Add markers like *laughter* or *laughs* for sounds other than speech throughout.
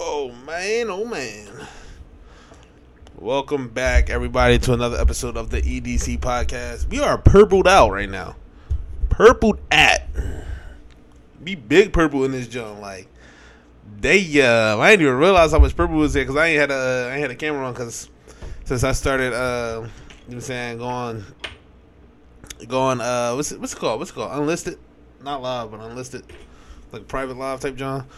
Oh man, oh man. Welcome back, everybody, to another episode of the EDC podcast. We are purpled out right now. Purpled at. Be big purple in this joint. Like, they, uh, I didn't even realize how much purple was there because I ain't had a, I ain't had a camera on because since I started, uh, you know what I'm saying, going, going, uh, what's it, what's it called? What's it called? Unlisted? Not live, but unlisted. Like private live type John.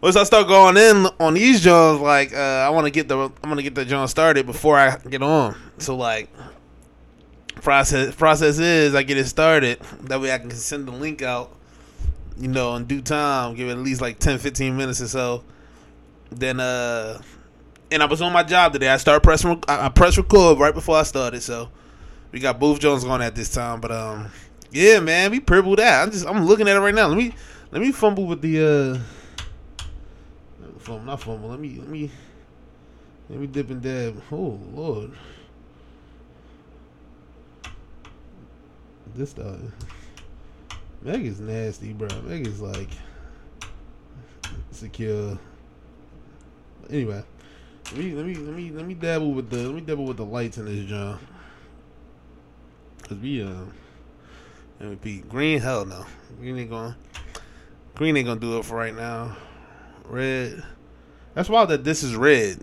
Once I start going in on these Johns, like uh, I want to get the I'm gonna get the John started before I get on. So like process process is I get it started. That way I can send the link out, you know, in due time. Give it at least like 10, 15 minutes or so. Then uh, and I was on my job today. I start pressing I press record right before I started. So we got both Jones going at this time. But um, yeah, man, we purple that. I'm just I'm looking at it right now. Let me let me fumble with the uh fumble, not fumble. Let me let me let me dip and dab. Oh lord, this dog. Meg is nasty, bro. Meg is like secure. Anyway, let me let me let me let me dabble with the let me dabble with the lights in this joint. Cause we uh MVP green hell no green ain't going green ain't gonna do it for right now. Red. That's wild that this is red.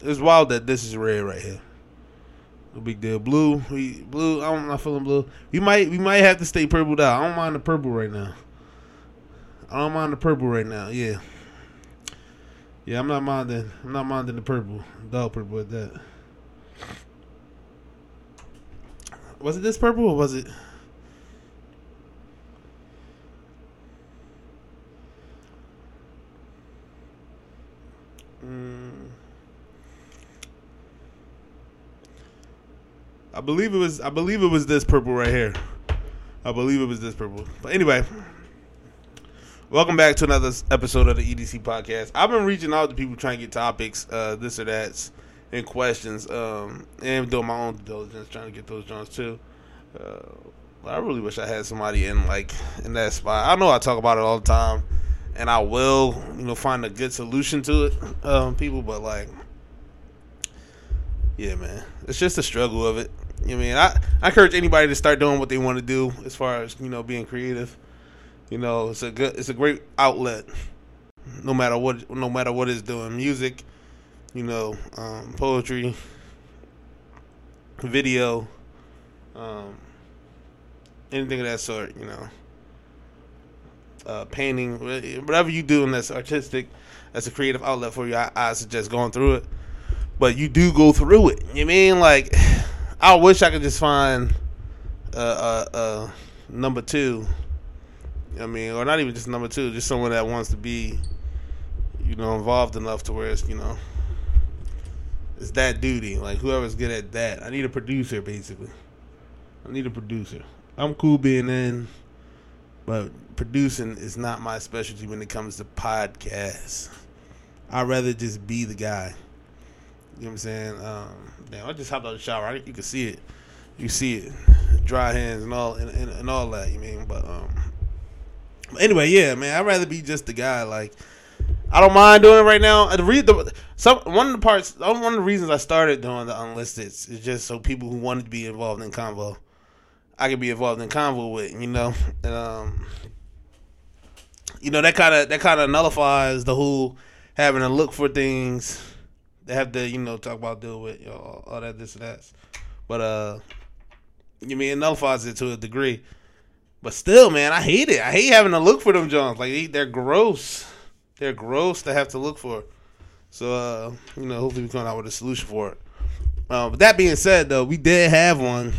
It's wild that this is red right here. No big deal. Blue, blue. I'm not feeling blue. We might we might have to stay purple out. I don't mind the purple right now. I don't mind the purple right now. Yeah. Yeah, I'm not minding. I'm not minding the purple, dog purple at that. Was it this purple or was it? Believe it was. I believe it was this purple right here. I believe it was this purple. But anyway, welcome back to another episode of the EDC podcast. I've been reaching out to people trying to get topics, uh, this or that, and questions, um, and doing my own diligence trying to get those joints too. Uh, I really wish I had somebody in like in that spot. I know I talk about it all the time and I will, you know, find a good solution to it, um, people. But like, yeah, man, it's just a struggle of it. I mean, I, I encourage anybody to start doing what they want to do as far as you know being creative. You know, it's a good, it's a great outlet. No matter what, no matter what it's doing, music, you know, um, poetry, video, um, anything of that sort. You know uh, painting, whatever you do and that's artistic, that's a creative outlet for you. I, I, suggest going through it, but you do go through it. You mean like I wish I could just find a uh, uh, uh, number two. I mean, or not even just number two, just someone that wants to be, you know, involved enough to where it's you know, it's that duty. Like whoever's good at that, I need a producer basically. I need a producer. I'm cool being in but producing is not my specialty when it comes to podcasts. I'd rather just be the guy. You know what I'm saying? Um, damn, I just hopped out the shower. I, You can see it. You see it, dry hands and all and, and, and all that. You mean? But um, anyway, yeah, man. I'd rather be just the guy. Like, I don't mind doing it right now. The read the some one of the parts, one of the reasons I started doing the unlisted is just so people who wanted to be involved in convo I could be involved in convo with, you know, and um, you know that kind of that kind of nullifies the whole having to look for things. They have to, you know, talk about deal with you know, all that this and that. But uh, you mean it nullifies it to a degree. But still, man, I hate it. I hate having to look for them Johns. Like they're gross. They're gross to have to look for. So uh, you know, hopefully we come out with a solution for it. Uh, but that being said, though, we did have one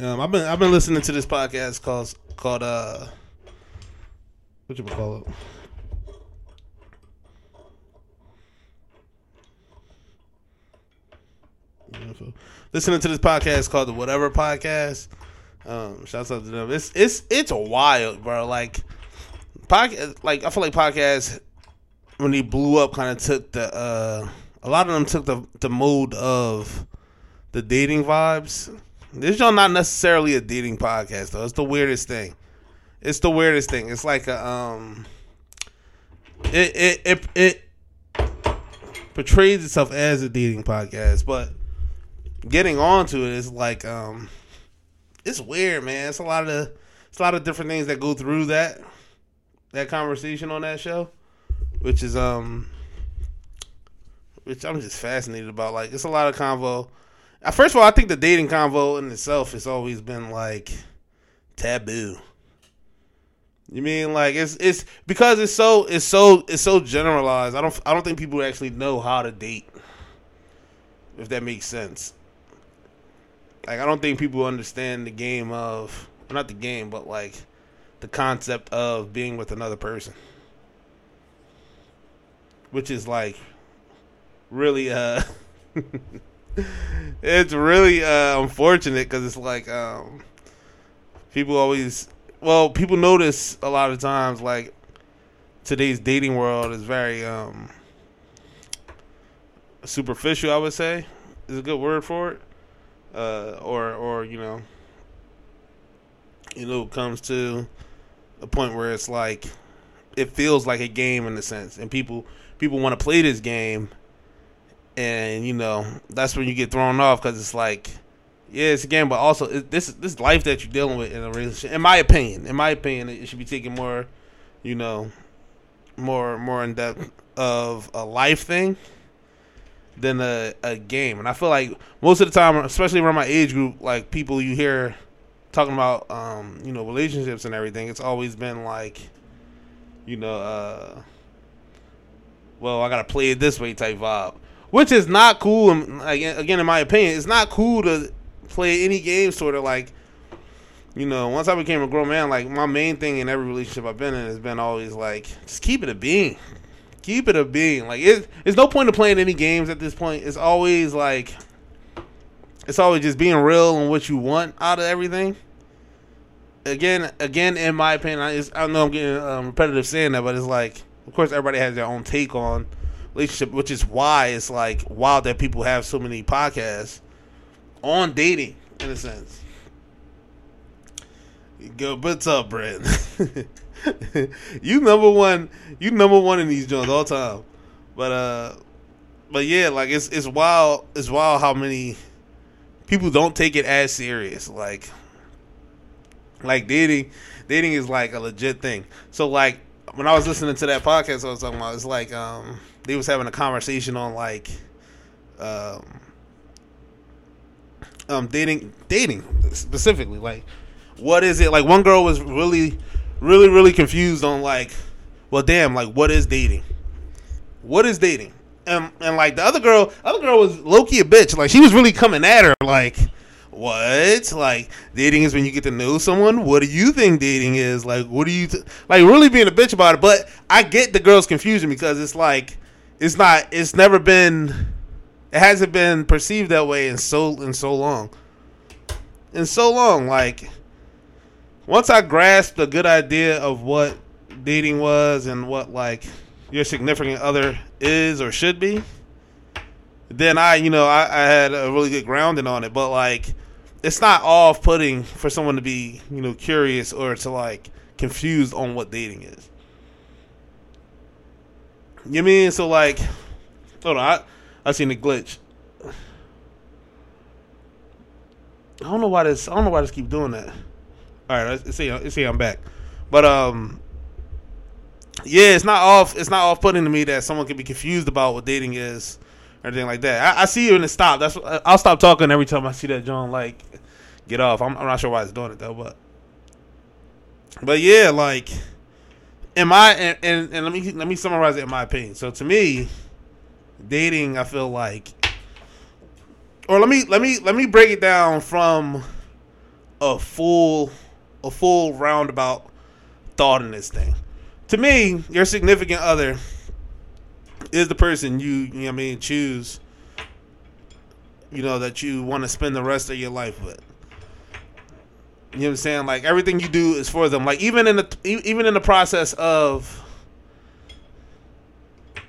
um, I've been I've been listening to this podcast called called uh what you call it. Listening to this podcast called the Whatever Podcast. Um, shouts out to them. It's it's it's wild, bro. Like podcast, like I feel like podcasts when they blew up, kind of took the uh, a lot of them took the the mode of the dating vibes this y'all not necessarily a dating podcast though. It's the weirdest thing. It's the weirdest thing. It's like a um it it it, it portrays itself as a dating podcast, but getting on to it is like um it's weird, man. It's a lot of it's a lot of different things that go through that that conversation on that show, which is um which I'm just fascinated about. Like it's a lot of convo. Uh, first of all, I think the dating convo in itself has always been like taboo. You mean like it's it's because it's so it's so it's so generalized. I don't I don't think people actually know how to date. If that makes sense. Like I don't think people understand the game of not the game, but like the concept of being with another person. Which is like really uh *laughs* it's really uh unfortunate cuz it's like um people always well, people notice a lot of times like today's dating world is very um superficial. I would say is a good word for it, uh, or or you know, you know, it comes to a point where it's like it feels like a game in a sense, and people people want to play this game, and you know that's when you get thrown off because it's like yeah, it's a game, but also it, this this life that you're dealing with in a relationship. In my opinion, in my opinion, it should be taken more, you know, more more in depth of a life thing than a, a game. And I feel like most of the time, especially around my age group, like people you hear talking about, um, you know, relationships and everything, it's always been like, you know, uh, well, I gotta play it this way type vibe, which is not cool. And Again, in my opinion, it's not cool to play any game sort of like you know, once I became a grown man, like my main thing in every relationship I've been in has been always like, just keep it a being. Keep it a being. Like it, it's no point of playing any games at this point. It's always like it's always just being real and what you want out of everything. Again, again, in my opinion, I, just, I know I'm getting um, repetitive saying that, but it's like, of course, everybody has their own take on relationship, which is why it's like wild that people have so many podcasts on dating in a sense. Go, what's up, Brent? *laughs* *laughs* you number one. You number one in these joints all time. But uh, but yeah, like it's it's wild. It's wild how many people don't take it as serious. Like like dating, dating is like a legit thing. So like when I was listening to that podcast I was talking about, it's like um they was having a conversation on like um um dating dating specifically like what is it like one girl was really really really confused on like well damn like what is dating? What is dating? And and like the other girl other girl was low-key a bitch. Like she was really coming at her like what? Like dating is when you get to know someone? What do you think dating is? Like what do you th-? like really being a bitch about it. But i get the girl's confusion because it's like it's not it's never been it hasn't been perceived that way in so in so long. In so long, like once I grasped a good idea of what dating was and what like your significant other is or should be, then I, you know, I, I had a really good grounding on it. But like, it's not off putting for someone to be, you know, curious or to like confused on what dating is. You mean so like, hold on, I, I seen a glitch. I don't know why this. I don't know why this keep doing that. All right, let's see. Let's see. I'm back. But um, yeah, it's not off. It's not off putting to me that someone can be confused about what dating is, or anything like that. I, I see you in it stop. That's I'll stop talking every time I see that John like get off. I'm, I'm not sure why it's doing it though, but but yeah, like am I and, and, and let me let me summarize it in my opinion. So to me, dating, I feel like, or let me let me let me break it down from a full a full roundabout thought in this thing. To me, your significant other is the person you, you know I mean choose you know that you want to spend the rest of your life with. You know what I'm saying? Like everything you do is for them. Like even in the even in the process of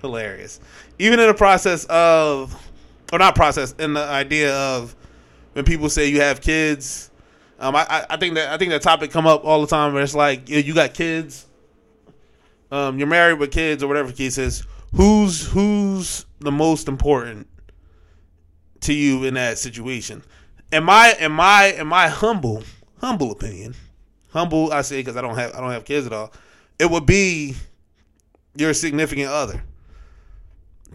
hilarious even in the process of, or not process, in the idea of when people say you have kids. Um, I, I think that I think that topic come up all the time where it's like you, you got kids, um, you're married with kids or whatever the case is. Who's who's the most important to you in that situation? In my in my in my humble humble opinion, humble I say because I don't have I don't have kids at all. It would be your significant other.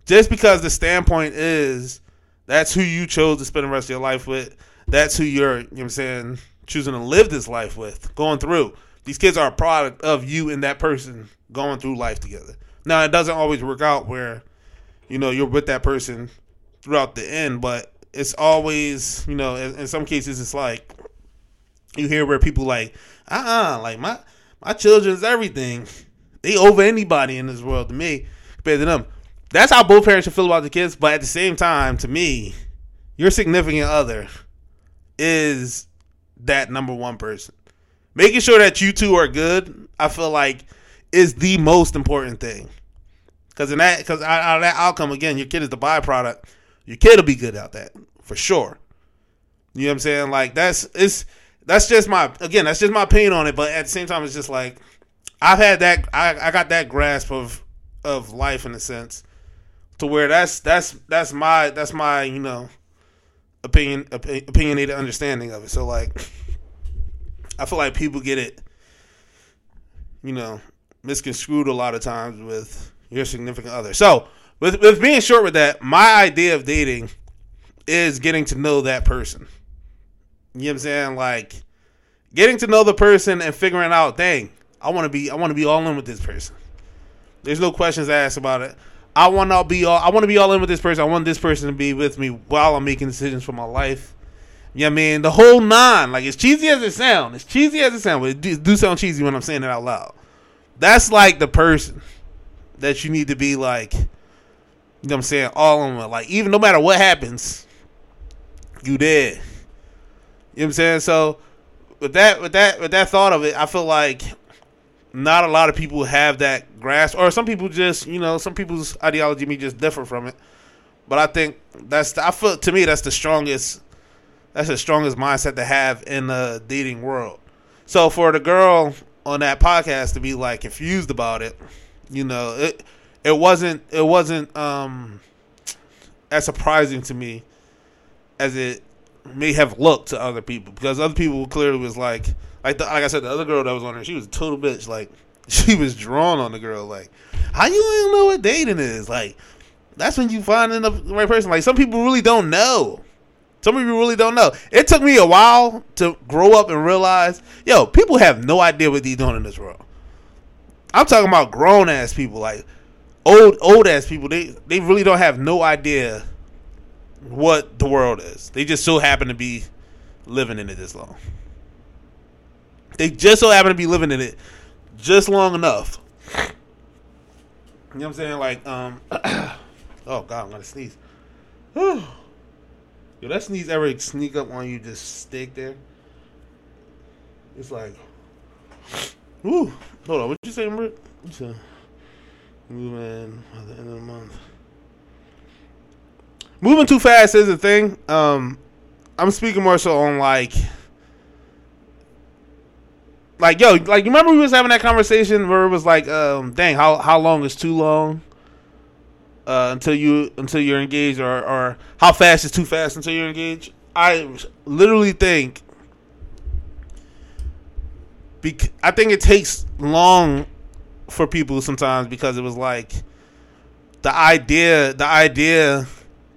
Just because the standpoint is that's who you chose to spend the rest of your life with. That's who you're, you know what I'm saying, choosing to live this life with, going through. These kids are a product of you and that person going through life together. Now, it doesn't always work out where, you know, you're with that person throughout the end, but it's always, you know, in, in some cases, it's like you hear where people like, uh uh-uh, uh like my my children's everything. They over anybody in this world to me compared to them. That's how both parents should feel about the kids, but at the same time, to me, your significant other is that number one person. Making sure that you two are good, I feel like, is the most important thing. Because in that, because out of that outcome, again, your kid is the byproduct. Your kid will be good out that for sure. You know what I'm saying? Like that's it's that's just my again that's just my opinion on it. But at the same time, it's just like I've had that I, I got that grasp of of life in a sense to where that's that's that's my that's my you know opinion opinionated understanding of it. So like, I feel like people get it, you know, misconstrued a lot of times with your significant other. So with with being short with that, my idea of dating is getting to know that person. You know what I'm saying? Like getting to know the person and figuring out, dang, I want to be I want to be all in with this person. There's no questions asked about it. I want to be all. I want to be all in with this person. I want this person to be with me while I'm making decisions for my life. Yeah, I mean the whole nine. Like as cheesy as it sounds, as cheesy as it sounds, but it do, do sound cheesy when I'm saying it out loud. That's like the person that you need to be like. You know what I'm saying? All in with. Like even no matter what happens, you dead. You know what I'm saying? So with that, with that, with that thought of it, I feel like not a lot of people have that grasp, or some people just, you know, some people's ideology may just differ from it. But I think that's, I feel to me that's the strongest, that's the strongest mindset to have in the dating world. So for the girl on that podcast to be like confused about it, you know, it it wasn't it wasn't um as surprising to me as it may have looked to other people because other people clearly was like like the, like I said, the other girl that was on there, she was a total bitch. Like *laughs* she was drawn on the girl. Like how you don't know what dating is? Like that's when you find the right person. Like some people really don't know. Some people really don't know. It took me a while to grow up and realize, yo, people have no idea what they're doing in this world. I'm talking about grown ass people, like old old ass people. They they really don't have no idea what the world is. They just so happen to be living in it this long. They just so happen to be living in it just long enough. You know what I'm saying? Like, um, *clears throat* oh god, I'm gonna sneeze. *sighs* Yo, that sneeze ever sneak up on you, just stick there. It's like, *sighs* whoo. Hold on, what you say? So, moving at the end of the month. Moving too fast is a thing. Um, I'm speaking more so on like like yo, like you remember we was having that conversation where it was like, um, dang, how how long is too long? Uh, until you until you're engaged, or or how fast is too fast until you're engaged? I literally think, bec- I think it takes long for people sometimes because it was like the idea, the idea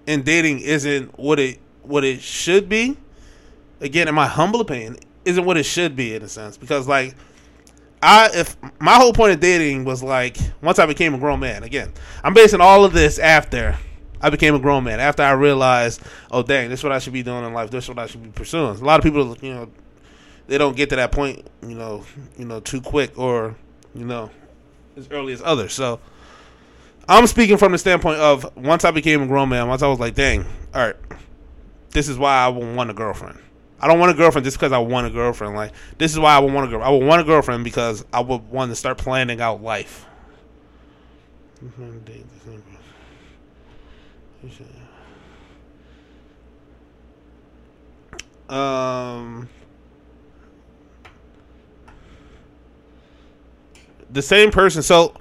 in dating isn't what it what it should be. Again, in my humble opinion, isn't what it should be in a sense because like I if my whole point of dating was like once I became a grown man. Again, I'm basing all of this after I became a grown man. After I realized, oh dang, this is what I should be doing in life. This is what I should be pursuing. A lot of people, you know, they don't get to that point, you know, you know, too quick or you know, as early as others. So I'm speaking from the standpoint of once I became a grown man. Once I was like, dang, all right, this is why I want a girlfriend. I don't want a girlfriend just because I want a girlfriend. Like this is why I would want a girl. I would want a girlfriend because I would want to start planning out life. Um, the same person. So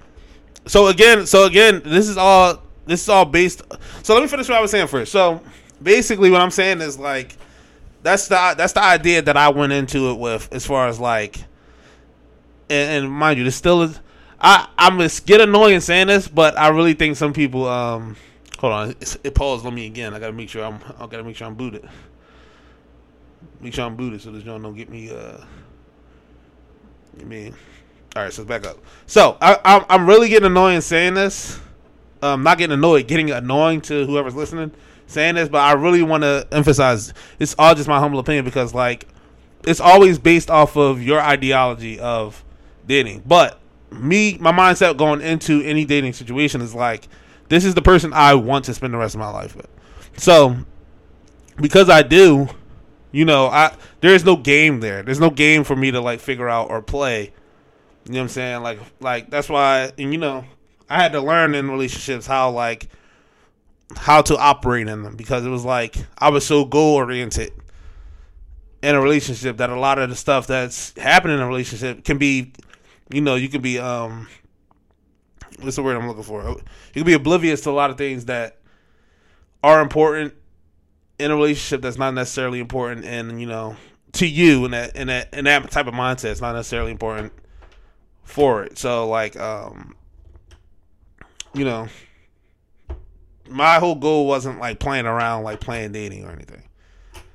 so again, so again, this is all this is all based. So let me finish what I was saying first. So basically, what I'm saying is like that's the that's the idea that I went into it with, as far as like, and, and mind you, this still is. I I'm just get annoying saying this, but I really think some people. um Hold on, it, it paused on me again. I gotta make sure I'm. I gotta make sure I'm booted. Make sure I'm booted so this John don't get me. uh You mean? All right, so back up. So I, I'm I'm really getting annoying saying this. Um, not getting annoyed, getting annoying to whoever's listening saying this, but I really want to emphasize it's all just my humble opinion because like it's always based off of your ideology of dating. But me, my mindset going into any dating situation is like this is the person I want to spend the rest of my life with. So because I do, you know, I there is no game there. There's no game for me to like figure out or play. You know what I'm saying? Like like that's why and you know, I had to learn in relationships how like how to operate in them because it was like I was so goal oriented in a relationship that a lot of the stuff that's happening in a relationship can be you know, you can be um what's the word I'm looking for? You can be oblivious to a lot of things that are important in a relationship that's not necessarily important and you know to you in that in that in that type of mindset it's not necessarily important for it. So like um you know my whole goal wasn't like playing around like playing dating or anything.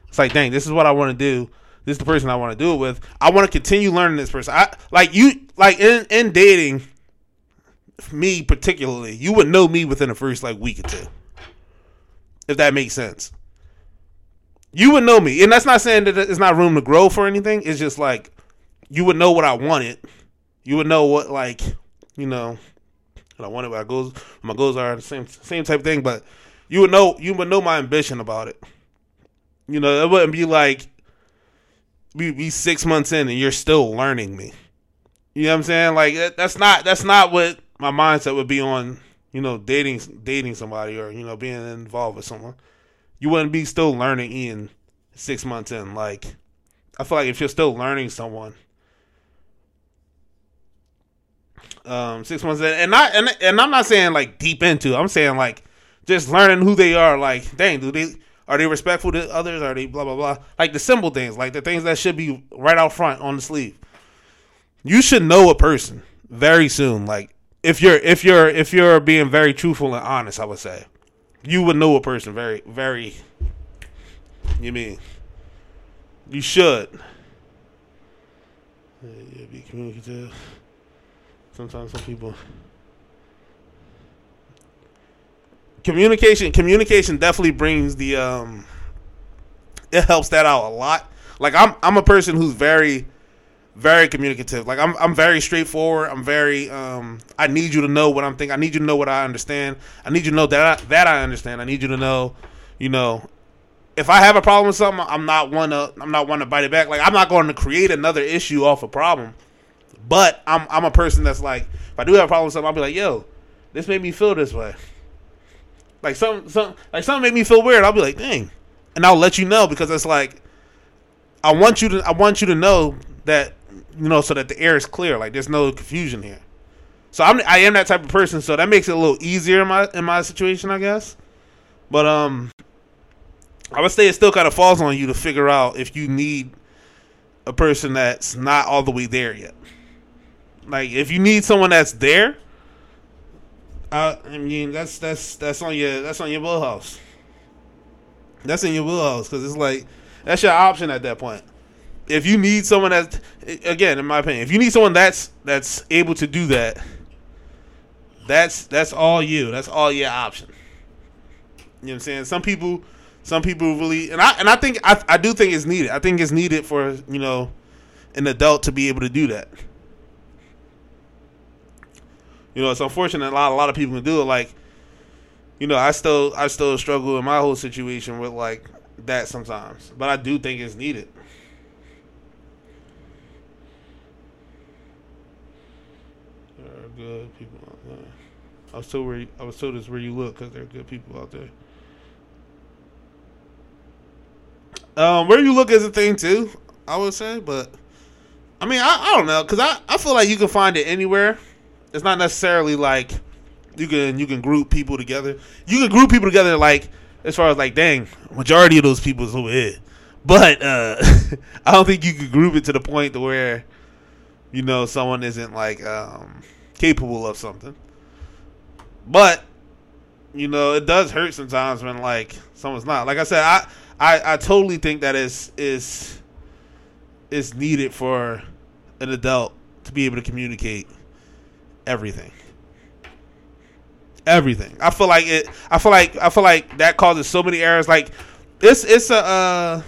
It's like dang, this is what I want to do. This is the person I want to do it with. I want to continue learning this person. I like you like in in dating me particularly, you would know me within the first like week or two. If that makes sense. You would know me. And that's not saying that it's not room to grow for anything. It's just like you would know what I wanted. You would know what like, you know, what I wanted, my goals my goals are the same same type of thing, but you would know you would know my ambition about it. You know, it wouldn't be like we be six months in and you're still learning me. You know what I'm saying? Like that's not that's not what my mindset would be on. You know, dating dating somebody or you know being involved with someone. You wouldn't be still learning in six months in. Like I feel like if you're still learning someone, um, six months in, and not and and I'm not saying like deep into. I'm saying like just learning who they are. Like, dang, do they are they respectful to others? Are they blah blah blah? Like the simple things, like the things that should be right out front on the sleeve. You should know a person very soon. Like if you're if you're if you're being very truthful and honest, I would say you would know a person very very. You mean you should. Yeah, be communicative. Sometimes some people communication communication definitely brings the um it helps that out a lot. Like I'm I'm a person who's very very communicative. Like I'm I'm very straightforward. I'm very um I need you to know what I'm thinking. I need you to know what I understand. I need you to know that I, that I understand. I need you to know, you know, if I have a problem with something, I'm not one to I'm not one to bite it back. Like I'm not going to create another issue off a problem. But I'm I'm a person that's like, if I do have a problem with something, I'll be like, yo, this made me feel this way. Like some some like something made me feel weird. I'll be like, dang, and I'll let you know because it's like, I want you to I want you to know that you know so that the air is clear. Like there's no confusion here. So I'm I am that type of person. So that makes it a little easier in my in my situation, I guess. But um, I would say it still kind of falls on you to figure out if you need a person that's not all the way there yet. Like if you need someone that's there, uh, I mean that's that's that's on your that's on your wheelhouse. That's in your wheelhouse because it's like that's your option at that point. If you need someone that, again, in my opinion, if you need someone that's that's able to do that, that's that's all you. That's all your option. You know what I'm saying? Some people, some people really, and I and I think I I do think it's needed. I think it's needed for you know an adult to be able to do that. You know, it's unfortunate a lot a lot of people can do it. Like, you know, I still I still struggle in my whole situation with like that sometimes, but I do think it's needed. There are good people out there. I was told where you, I was told this where you look because there are good people out there. Um, where you look is a thing too, I would say, but I mean, I, I don't know because I, I feel like you can find it anywhere it's not necessarily like you can you can group people together. You can group people together like as far as like, dang, majority of those people is over here. But uh, *laughs* I don't think you can group it to the point to where you know someone isn't like um, capable of something. But you know, it does hurt sometimes when like someone's not. Like I said, I I, I totally think that is is is needed for an adult to be able to communicate everything. Everything. I feel like it. I feel like I feel like that causes so many errors. Like it's it's a uh,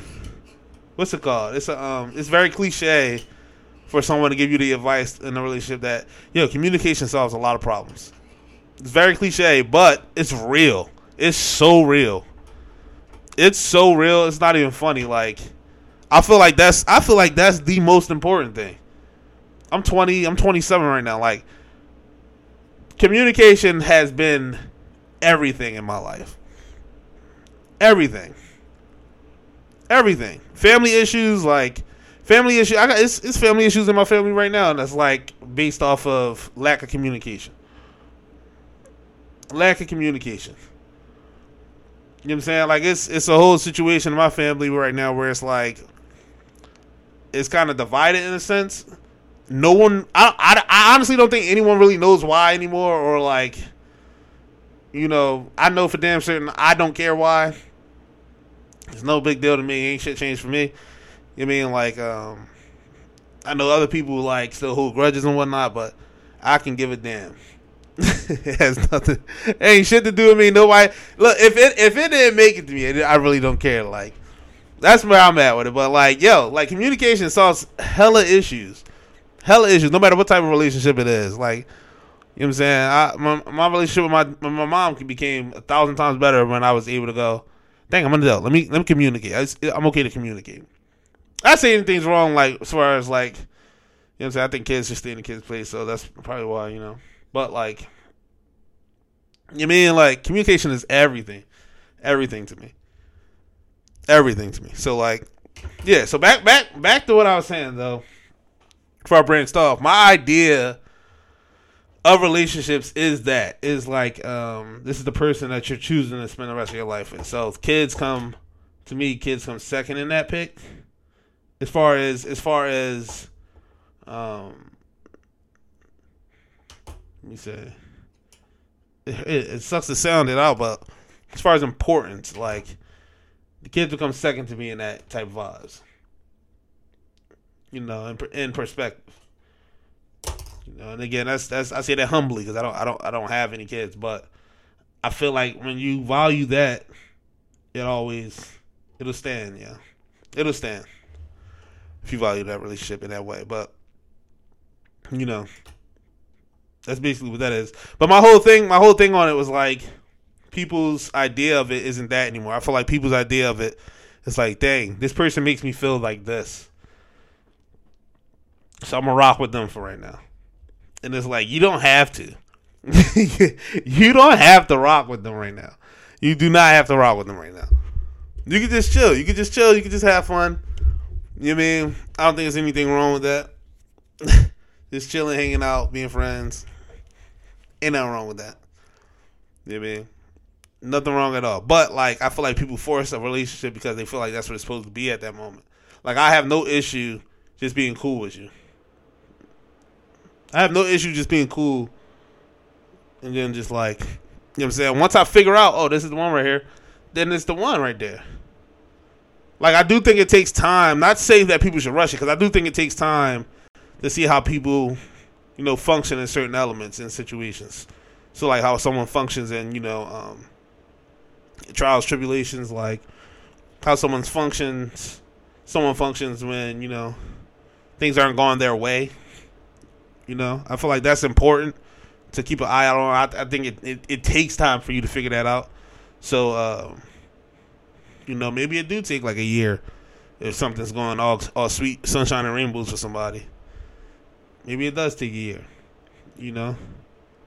what's it called? It's a um it's very cliche for someone to give you the advice in a relationship that you know communication solves a lot of problems. It's very cliche, but it's real. It's so real. It's so real. It's not even funny. Like I feel like that's I feel like that's the most important thing. I'm 20. I'm 27 right now. Like communication has been everything in my life. Everything. Everything. Family issues like family issue. I got it's, it's family issues in my family right now, and that's like based off of lack of communication. Lack of communication. You know what I'm saying? Like it's it's a whole situation in my family right now where it's like it's kind of divided in a sense. No one, I, I, I honestly don't think anyone really knows why anymore, or like, you know, I know for damn certain I don't care why. It's no big deal to me. Ain't shit changed for me. You know I mean like, um, I know other people like still hold grudges and whatnot, but I can give a damn. *laughs* it has nothing, ain't shit to do with me. Nobody look if it if it didn't make it to me, I really don't care. Like that's where I'm at with it. But like, yo, like communication solves hella issues, hella issues. No matter what type of relationship it is. Like, you know what I'm saying? I, my my relationship with my my mom became a thousand times better when I was able to go. Dang, I'm an adult. Let me let me communicate. I, I'm okay to communicate. I say anything's wrong, like as far as like, you know, what I'm saying. I think kids just stay in the kids' place, so that's probably why, you know. But like, you mean like communication is everything, everything to me, everything to me. So like, yeah. So back back back to what I was saying though. Before I branched off, my idea of relationships is that is like um this is the person that you're choosing to spend the rest of your life with. So kids come to me, kids come second in that pick. As far as as far as um let me say it, it, sucks to sound it out, but as far as importance, like the kids become second to me in that type of vibes. You know, in, in perspective. You know, and again, that's that's I say that humbly because I don't I don't I don't have any kids, but I feel like when you value that, it always it'll stand. Yeah, it'll stand if you value that relationship in that way. But you know, that's basically what that is. But my whole thing, my whole thing on it was like people's idea of it isn't that anymore. I feel like people's idea of it is like, dang, this person makes me feel like this. So I'm gonna rock with them for right now. And it's like you don't have to. *laughs* you don't have to rock with them right now. You do not have to rock with them right now. You can just chill. You can just chill. You can just have fun. You know I mean? I don't think there's anything wrong with that. *laughs* just chilling, hanging out, being friends. Ain't nothing wrong with that. You know I mean? Nothing wrong at all. But like I feel like people force a relationship because they feel like that's what it's supposed to be at that moment. Like I have no issue just being cool with you. I have no issue just being cool and then just like you know what I'm saying? Once I figure out, oh, this is the one right here, then it's the one right there. Like I do think it takes time. Not saying that people should rush it, because I do think it takes time to see how people, you know, function in certain elements in situations. So like how someone functions in, you know, um, trials, tribulations, like how someone's functions someone functions when, you know, things aren't going their way. You know, I feel like that's important to keep an eye out on. I, I think it, it, it, takes time for you to figure that out. So, uh, you know, maybe it do take like a year if something's going all all sweet sunshine and rainbows for somebody. Maybe it does take a year, you know,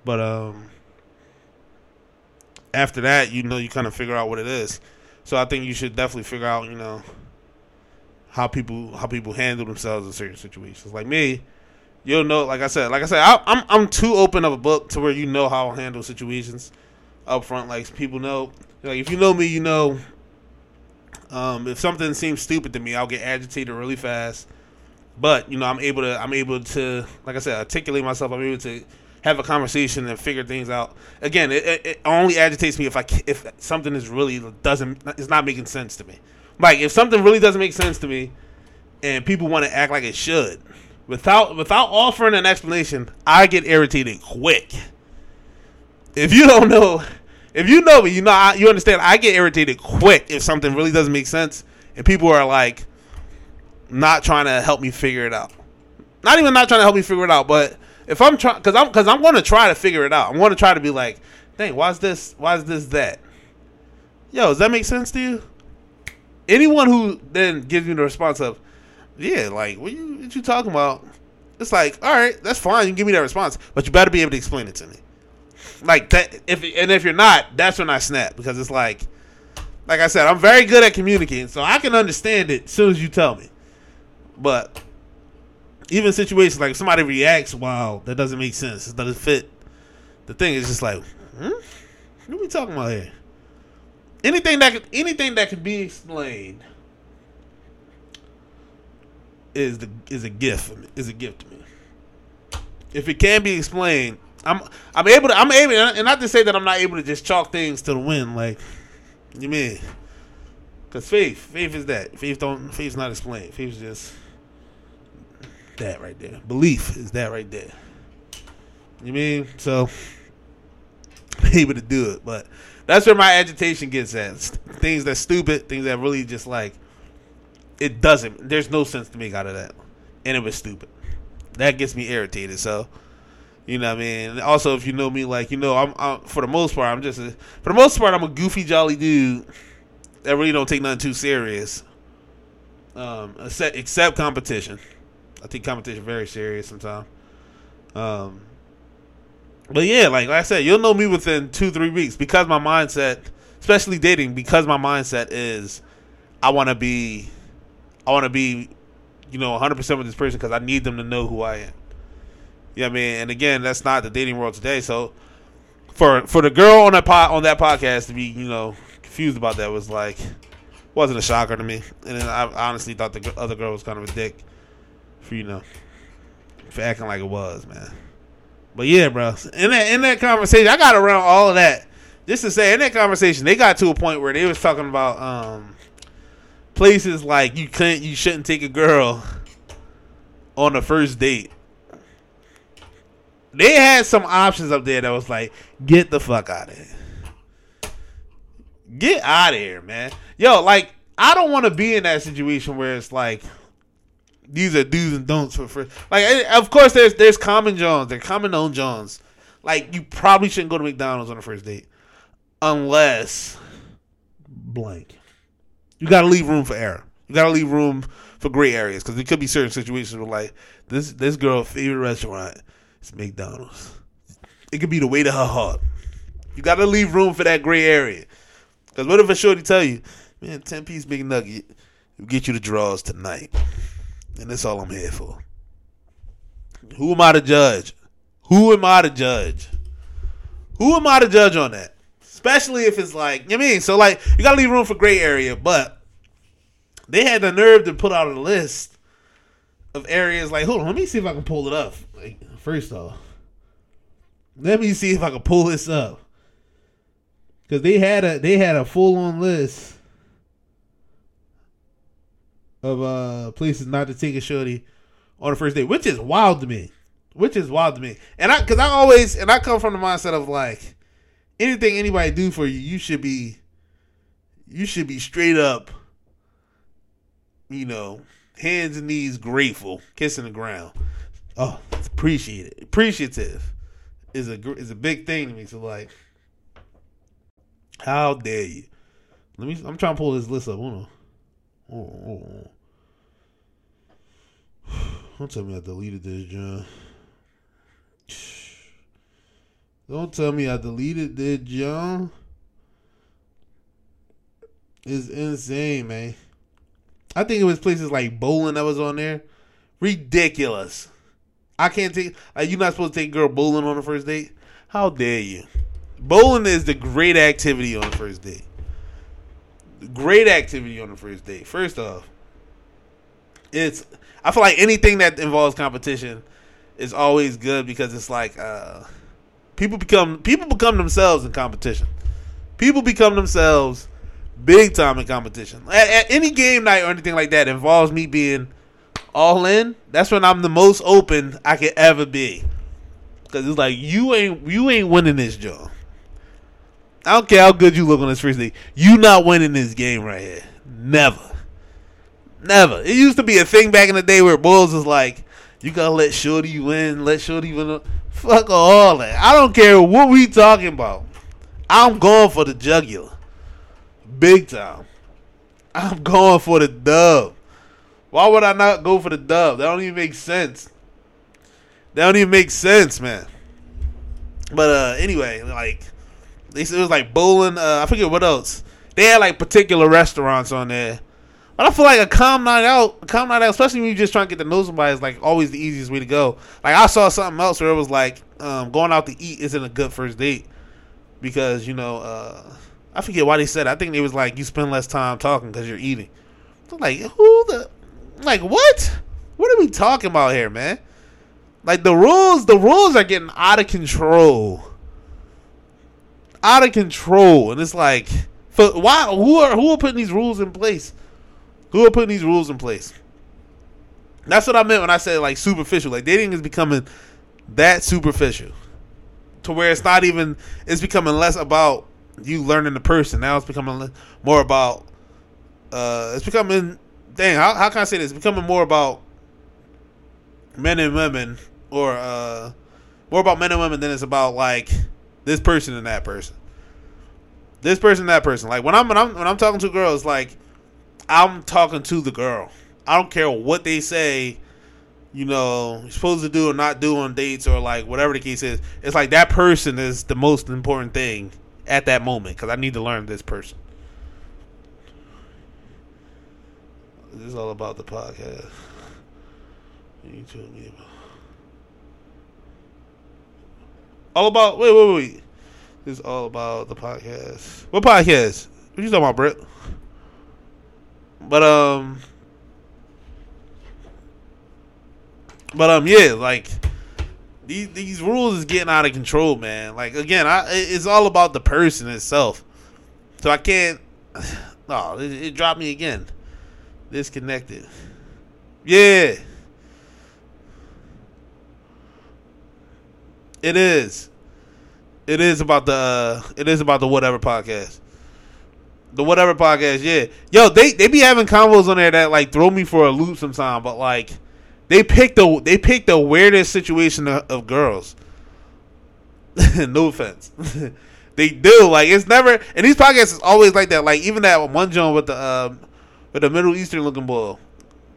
but um, after that, you know, you kind of figure out what it is. So I think you should definitely figure out, you know, how people how people handle themselves in certain situations. Like me, you'll know. Like I said, like I said, I, I'm I'm too open of a book to where you know how I'll handle situations up front. Like people know, like if you know me, you know. Um, if something seems stupid to me, I'll get agitated really fast. But you know, I'm able to I'm able to like I said articulate myself. I'm able to have a conversation and figure things out. Again, it, it, it only agitates me if I if something is really doesn't is not making sense to me. Like if something really doesn't make sense to me, and people want to act like it should, without without offering an explanation, I get irritated quick. If you don't know, if you know you know I, you understand. I get irritated quick if something really doesn't make sense, and people are like not trying to help me figure it out. Not even not trying to help me figure it out, but if I'm trying, because I'm because I'm going to try to figure it out. I'm going to try to be like, dang, why's this? Why's this that? Yo, does that make sense to you? Anyone who then gives me the response of, yeah, like what you what you talking about? It's like, all right, that's fine. You give me that response, but you better be able to explain it to me. Like that. If and if you're not, that's when I snap because it's like, like I said, I'm very good at communicating, so I can understand it as soon as you tell me. But even situations like somebody reacts, wow, that doesn't make sense. It doesn't fit. The thing is just like, hmm? what are we talking about here? Anything that could, anything that can be explained is the is a gift is a gift to me. If it can be explained, I'm I'm able to I'm able and not to say that I'm not able to just chalk things to the wind like you mean because faith faith is that faith don't faith's not explained faith's just that right there. Belief is that right there. You mean so? *laughs* Able to do it, but that's where my agitation gets at. Things that stupid, things that really just like it doesn't. There's no sense to make out of that, and it was stupid. That gets me irritated. So, you know, what I mean. Also, if you know me, like you know, I'm, I'm for the most part, I'm just a, for the most part, I'm a goofy, jolly dude that really don't take nothing too serious. Um, except, except competition. I take competition very serious sometimes. Um, but yeah, like, like I said, you'll know me within two, three weeks because my mindset, especially dating, because my mindset is I want to be, I want to be, you know, 100 percent with this person because I need them to know who I am. You know I mean, and again, that's not the dating world today. So for for the girl on that pod, on that podcast to be, you know, confused about that was like wasn't a shocker to me. And then I honestly thought the other girl was kind of a dick for you know for acting like it was, man. But yeah, bro. In that in that conversation, I got around all of that. Just to say, in that conversation, they got to a point where they was talking about um, places like you couldn't, you shouldn't take a girl on the first date. They had some options up there that was like, get the fuck out of here. Get out of here, man. Yo, like, I don't want to be in that situation where it's like, these are do's and don'ts for first. Like, eh, of course, there's there's common Johns, there's common known Johns. Like, you probably shouldn't go to McDonald's on a first date unless blank. You got to leave room for error. You got to leave room for gray areas because there could be certain situations where, like, this this girl's favorite restaurant is McDonald's. It could be the way to her heart. You got to leave room for that gray area. Because what if a shorty tell you, man, 10 piece big nugget will get you the draws tonight? And that's all I'm here for. Who am I to judge? Who am I to judge? Who am I to judge on that? Especially if it's like, you know I mean? So, like, you gotta leave room for gray area, but they had the nerve to put out a list of areas like, hold on, let me see if I can pull it up. Like, first off, let me see if I can pull this up. Cause they had a they had a full on list of uh places not to take a shorty on the first date, which is wild to me. Which is wild to me. And I cause I always and I come from the mindset of like anything anybody do for you, you should be you should be straight up, you know, hands and knees grateful, kissing the ground. Oh, appreciated. Appreciative is a is a big thing to me. So like, how dare you? Let me. I'm trying to pull this list up. Hold on. Oh, *sighs* Don't tell me I deleted this, John. Don't tell me I deleted this, John. It's insane, man. I think it was places like bowling that was on there. Ridiculous. I can't take. Like, you're not supposed to take girl bowling on the first date. How dare you? Bowling is the great activity on the first date. Great activity on the first date. First off, it's. I feel like anything that involves competition is always good because it's like uh, people become people become themselves in competition. People become themselves big time in competition. At, at any game night or anything like that involves me being all in. That's when I'm the most open I could ever be. Cause it's like you ain't you ain't winning this job. I don't care how good you look on this day. You not winning this game right here. Never. Never. It used to be a thing back in the day where Bulls was like, you gotta let Shorty win, let Shorty win. Fuck all that. I don't care what we talking about. I'm going for the jugular. Big time. I'm going for the dub. Why would I not go for the dub? That don't even make sense. That don't even make sense, man. But uh anyway, like it was like bowling, uh I forget what else. They had like particular restaurants on there. But I feel like a calm night out, a calm night out, especially when you're just trying to get to know somebody, is like always the easiest way to go. Like I saw something else where it was like um, going out to eat isn't a good first date because you know uh, I forget why they said. It. I think it was like you spend less time talking because you're eating. So like who the like what? What are we talking about here, man? Like the rules, the rules are getting out of control. Out of control, and it's like, for why? Who are who are putting these rules in place? Who are putting these rules in place? That's what I meant when I said like superficial. Like dating is becoming that superficial to where it's not even. It's becoming less about you learning the person. Now it's becoming more about. Uh, it's becoming. Dang, how, how can I say this? It's becoming more about men and women, or uh, more about men and women than it's about like this person and that person. This person, and that person. Like when I'm when I'm when I'm talking to girls, like I'm talking to the girl. I don't care what they say, you know, you're supposed to do or not do on dates or like whatever the case is. It's like that person is the most important thing at that moment because I need to learn this person. This is all about the podcast. You told me about. All about wait wait wait. This is all about the podcast. What podcast? What you talking about, Brett? But um, but um, yeah, like these these rules is getting out of control, man. Like again, I it's all about the person itself. So I can't. *sighs* Oh, it, it dropped me again. Disconnected. Yeah. It is. It is about the. Uh, it is about the whatever podcast. The whatever podcast, yeah. Yo, they they be having combos on there that like throw me for a loop sometime, but like they pick the they pick the weirdest situation of, of girls. *laughs* no offense. *laughs* they do like it's never and these podcasts is always like that. Like even that one joint with the um, with the Middle Eastern looking bull,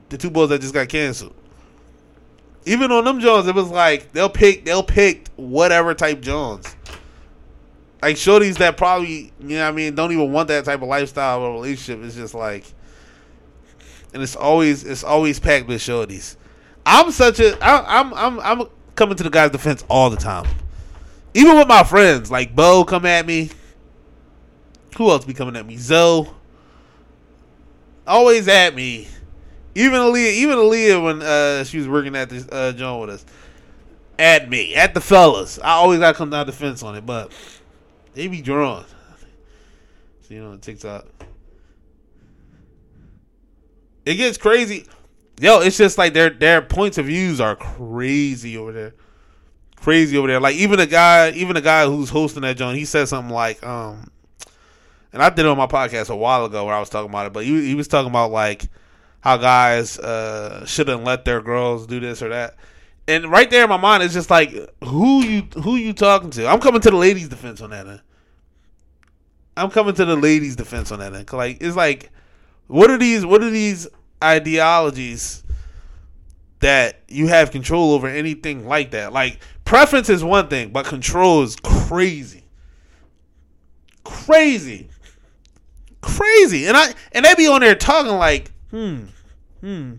the two bulls that just got canceled. Even on them Jones, it was like they'll pick they'll pick whatever type Jones like shorties that probably you know what I mean don't even want that type of lifestyle or relationship. It's just like, and it's always it's always packed with shorties. I'm such a I, I'm I'm I'm coming to the guy's defense all the time, even with my friends like Bo come at me. Who else be coming at me? Zoe. Always at me. Even Aaliyah, even Aaliyah when uh, she was working at this uh, joint with us, at me, at the fellas. I always gotta come down defense on it, but they be drawn. See on TikTok. It gets crazy. Yo, it's just like their their points of views are crazy over there. Crazy over there. Like even a guy, even a guy who's hosting that joint, he said something like, um, and I did it on my podcast a while ago where I was talking about it, but he, he was talking about like how guys uh, shouldn't let their girls do this or that and right there in my mind, it's just like who you who you talking to. I'm coming to the ladies' defense on that. End. I'm coming to the ladies' defense on that. End. Like it's like, what are these? What are these ideologies that you have control over anything like that? Like preference is one thing, but control is crazy, crazy, crazy. And I and they be on there talking like, hmm, hmm.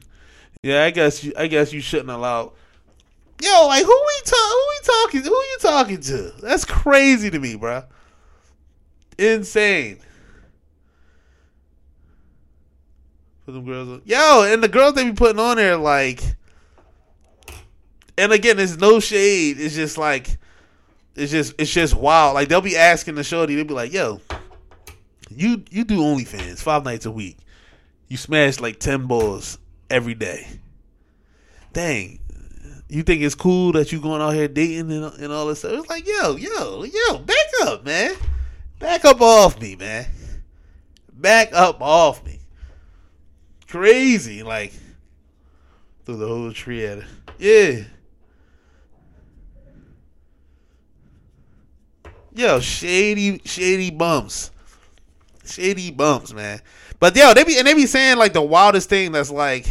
Yeah, I guess you, I guess you shouldn't allow Yo, like who we talk? Who we talking? Who you talking to? That's crazy to me, bro. Insane. Put them girls, on. yo, and the girls they be putting on there, like, and again, it's no shade. It's just like, it's just, it's just wild. Like they'll be asking the shorty, they'll be like, yo, you you do OnlyFans five nights a week. You smash like ten balls every day. Dang, you think it's cool that you going out here dating and, and all this stuff? It's like, yo, yo, yo, back up, man. Back up off me, man. Back up off me. Crazy, like through the whole triad. Yeah. Yo, shady, shady bumps. Shady bumps, man. But yo, they be and they be saying like the wildest thing that's like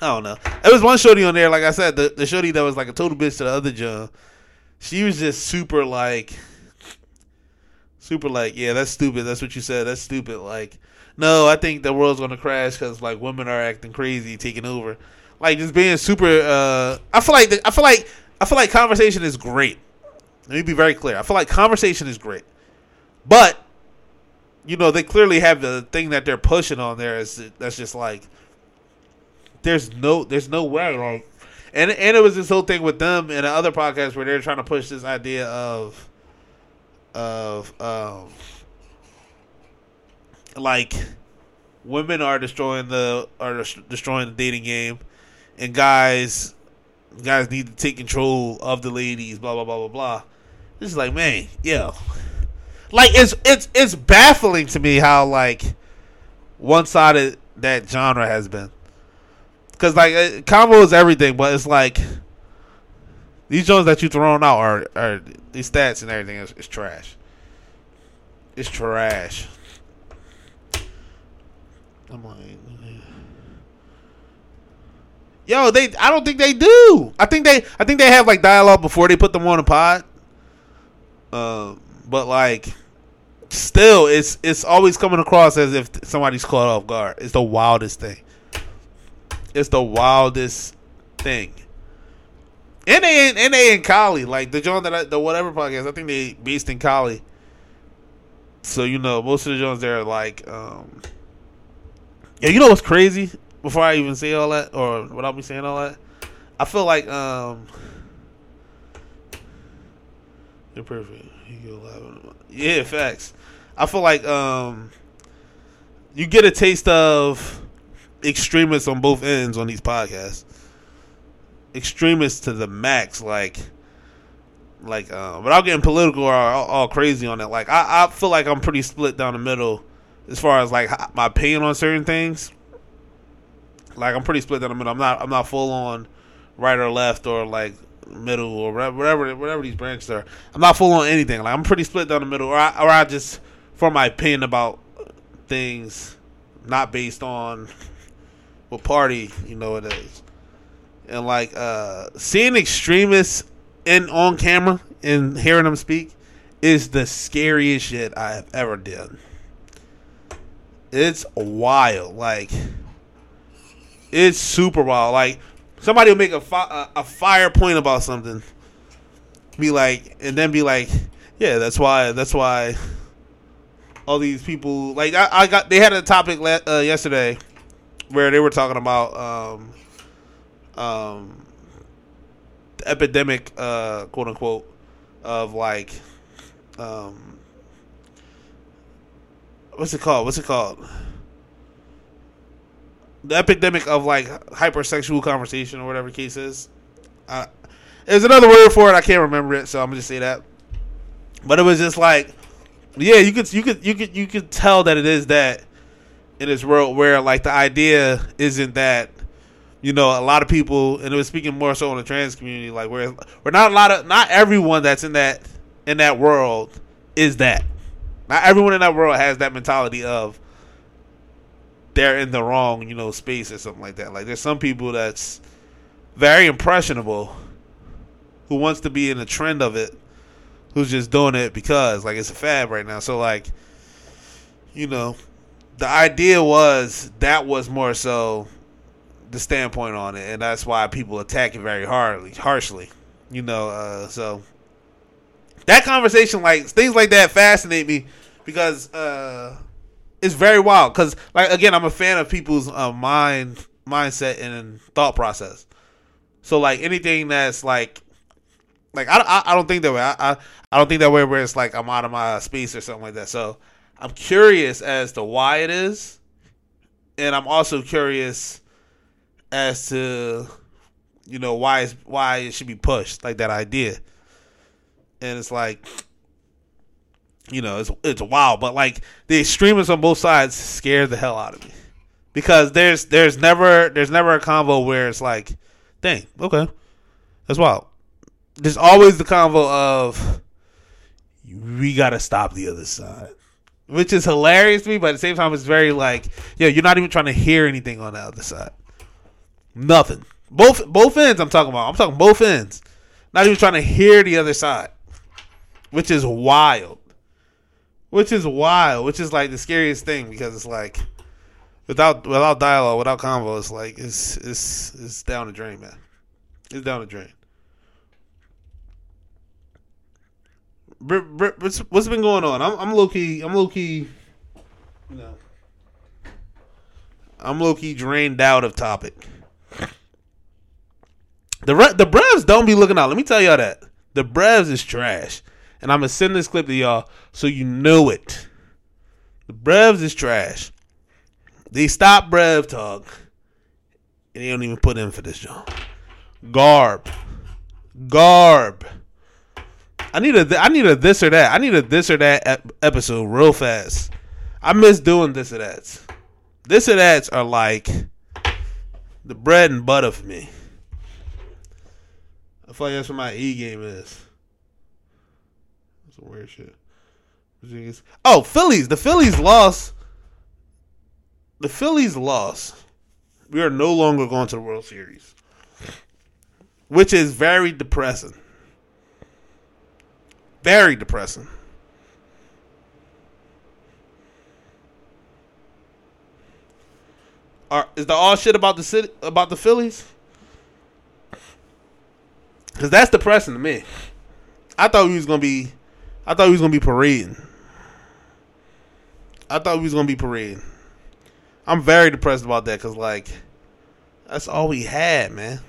I don't know. There was one shorty on there, like I said, the, the shorty that was like a total bitch to the other John. She was just super like super like, yeah, that's stupid. That's what you said. That's stupid. Like, no, I think the world's gonna crash because like women are acting crazy, taking over. Like just being super. uh I feel like the, I feel like I feel like conversation is great. Let me be very clear. I feel like conversation is great, but you know they clearly have the thing that they're pushing on there is that's just like there's no there's no way like and and it was this whole thing with them and the other podcasts where they're trying to push this idea of of um like women are destroying the are destroying the dating game and guys guys need to take control of the ladies blah blah blah blah blah. This is like man yo. Like it's it's it's baffling to me how like one sided that genre has been because like uh, combo is everything, but it's like these Jones that you throwing out are are these stats and everything is, is trash. It's trash. I'm like, yo, they. I don't think they do. I think they. I think they have like dialogue before they put them on a pod. Uh, but like, still, it's it's always coming across as if somebody's caught off guard. It's the wildest thing. It's the wildest thing. And they and they in Cali, like the John that I, the whatever podcast. I think they based in Cali. So you know, most of the Jones there are like, um, yeah. You know what's crazy? Before I even say all that, or without me saying all that, I feel like um, you're perfect. You. Yeah, facts. I feel like um, you get a taste of extremists on both ends on these podcasts. Extremists to the max, like, like, uh, without getting political or all, all crazy on it. Like, I, I feel like I'm pretty split down the middle as far as like my opinion on certain things. Like, I'm pretty split down the middle. I'm not, I'm not full on right or left or like middle or whatever, whatever these branches are. I'm not full on anything. Like, I'm pretty split down the middle, or I, or I just form my opinion about things not based on what party you know it is. And like uh seeing extremists in on camera and hearing them speak is the scariest shit I have ever done. It's wild, like it's super wild. Like somebody will make a fi- a fire point about something, be like, and then be like, yeah, that's why that's why all these people like I, I got they had a topic uh, yesterday where they were talking about um, um, the epidemic, uh, quote unquote, of like, um, what's it called? What's it called? The epidemic of like hypersexual conversation or whatever case is. Uh, there's another word for it. I can't remember it, so I'm gonna just say that. But it was just like, yeah, you could, you could, you could, you could tell that it is that in this world where like the idea isn't that you know a lot of people and it was speaking more so in the trans community like where we're not a lot of not everyone that's in that in that world is that. Not everyone in that world has that mentality of they're in the wrong you know space or something like that. Like there's some people that's very impressionable who wants to be in the trend of it who's just doing it because like it's a fad right now. So like you know the idea was that was more so the standpoint on it, and that's why people attack it very hardly, harshly. You know, uh, so that conversation, like things like that, fascinate me because uh, it's very wild. Because, like, again, I'm a fan of people's uh, mind mindset and thought process. So, like, anything that's like, like I, I, I don't think that way. I, I, I don't think that way where it's like I'm out of my space or something like that. So, I'm curious as to why it is, and I'm also curious as to you know why it's, why it should be pushed like that idea. And it's like you know it's it's wild but like the extremists on both sides scare the hell out of me. Because there's there's never there's never a convo where it's like dang okay that's wild. There's always the convo of we gotta stop the other side which is hilarious to me but at the same time it's very like yo you're not even trying to hear anything on the other side nothing both both ends I'm talking about. I'm talking both ends. Not even trying to hear the other side. Which is wild. Which is wild. Which is like the scariest thing because it's like without without dialogue, without convo, it's like it's it's it's down the drain, man. It's down the drain. What's what's been going on? I'm I'm low key. I'm low key. Know, I'm low key drained out of topic. The the Brevs don't be looking out. Let me tell y'all that the Brevs is trash, and I'm gonna send this clip to y'all so you know it. The Brevs is trash. They stop Brev talk, and they don't even put in for this job. Garb, garb. I need a I need a this or that. I need a this or that episode real fast. I miss doing this or that. This or that's are like the bread and butter for me. I feel like that's what my E game is. That's some weird shit. Oh, Phillies. The Phillies lost. The Phillies lost. We are no longer going to the World Series. Which is very depressing. Very depressing. Are, is the all shit about the city about the Phillies? Cause that's depressing to me. I thought he was gonna be, I thought he was gonna be parading. I thought he was gonna be parading. I'm very depressed about that because like, that's all we had, man.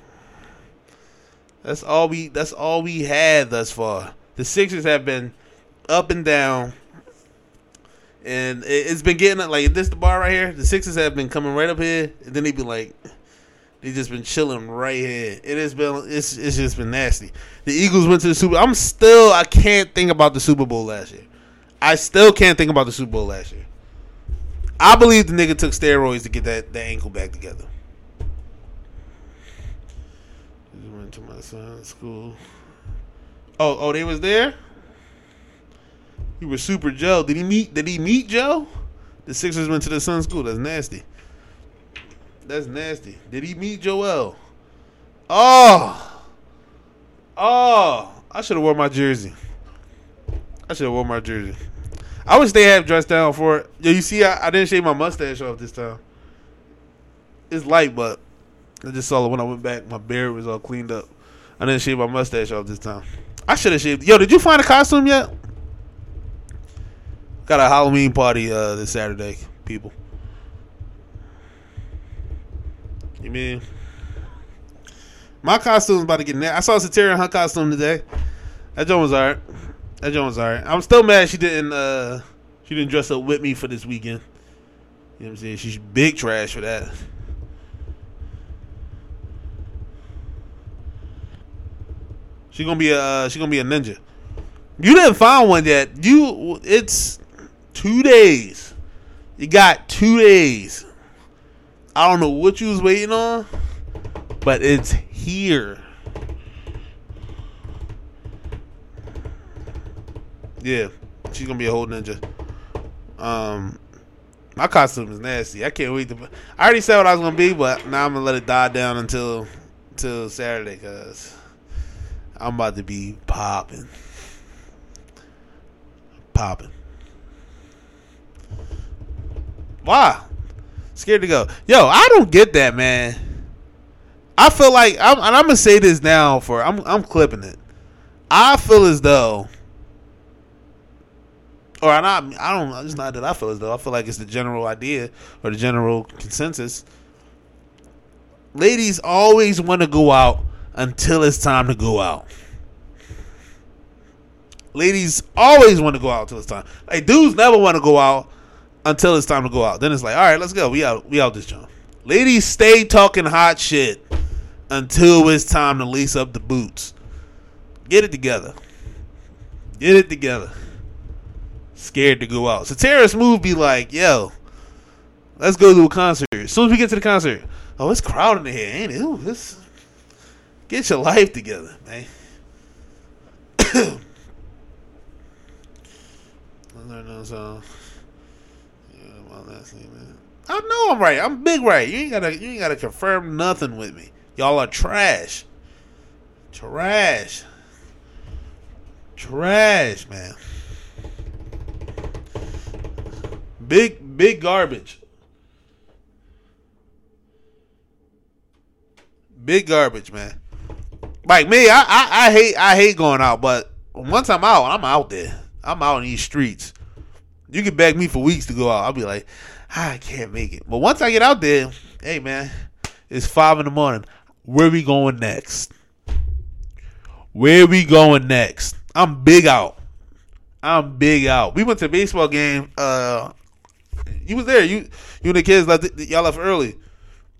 That's all we. That's all we had thus far. The Sixers have been up and down, and it's been getting like this. The bar right here. The Sixers have been coming right up here, and then they be like, they just been chilling right here. It has been it's it's just been nasty. The Eagles went to the Super. I'm still I can't think about the Super Bowl last year. I still can't think about the Super Bowl last year. I believe the nigga took steroids to get that, that ankle back together. Went to my son's school. Oh, oh, they was there. He was super Joe. Did he meet? Did he meet Joe? The Sixers went to the Sun school. That's nasty. That's nasty. Did he meet Joel? Oh, oh! I should have worn my jersey. I should have worn my jersey. I wish they had dressed down for it. Yo, you see, I, I didn't shave my mustache off this time. It's light, but I just saw it when I went back. My beard was all cleaned up. I didn't shave my mustache off this time. I should have shaved. Yo, did you find a costume yet? Got a Halloween party uh, this Saturday, people. You mean my costume's about to get net. I saw Satira in her costume today. That joint was alright. That joint was alright. I'm still mad she didn't uh she didn't dress up with me for this weekend. You know what I'm saying? She's big trash for that. She gonna be a uh, she gonna be a ninja. You didn't find one yet. You it's two days. You got two days. I don't know what you was waiting on, but it's here. Yeah, she's gonna be a whole ninja. Um, my costume is nasty. I can't wait to. I already said what I was gonna be, but now I'm gonna let it die down until until Saturday, cause I'm about to be popping, popping. Why? Scared to go. Yo, I don't get that, man. I feel like I'm, and I'm gonna say this now for I'm I'm clipping it. I feel as though, or not. I don't. It's not that I feel as though. I feel like it's the general idea or the general consensus. Ladies always want to go out until it's time to go out. Ladies always want to go out until it's time. Like dudes never want to go out until it's time to go out. Then it's like, all right, let's go. We out. We out this joint. Ladies stay talking hot shit until it's time to lace up the boots. Get it together. Get it together. Scared to go out. So Tara move be like, yo, let's go to a concert. As soon as we get to the concert, oh, it's crowded in here, ain't it? Ooh, this, get your life together, *coughs* uh, man. I know I'm right. I'm big right. You ain't gotta you ain't gotta confirm nothing with me. Y'all are trash. Trash. Trash, man. Big big garbage. Big garbage, man. Like me, I, I, I hate I hate going out, but once I'm out, I'm out there. I'm out in these streets. You can beg me for weeks to go out. I'll be like, I can't make it. But once I get out there, hey man, it's five in the morning. Where we going next? Where we going next? I'm big out. I'm big out. We went to a baseball game. Uh, you was there. You you and the kids left. Y'all left early.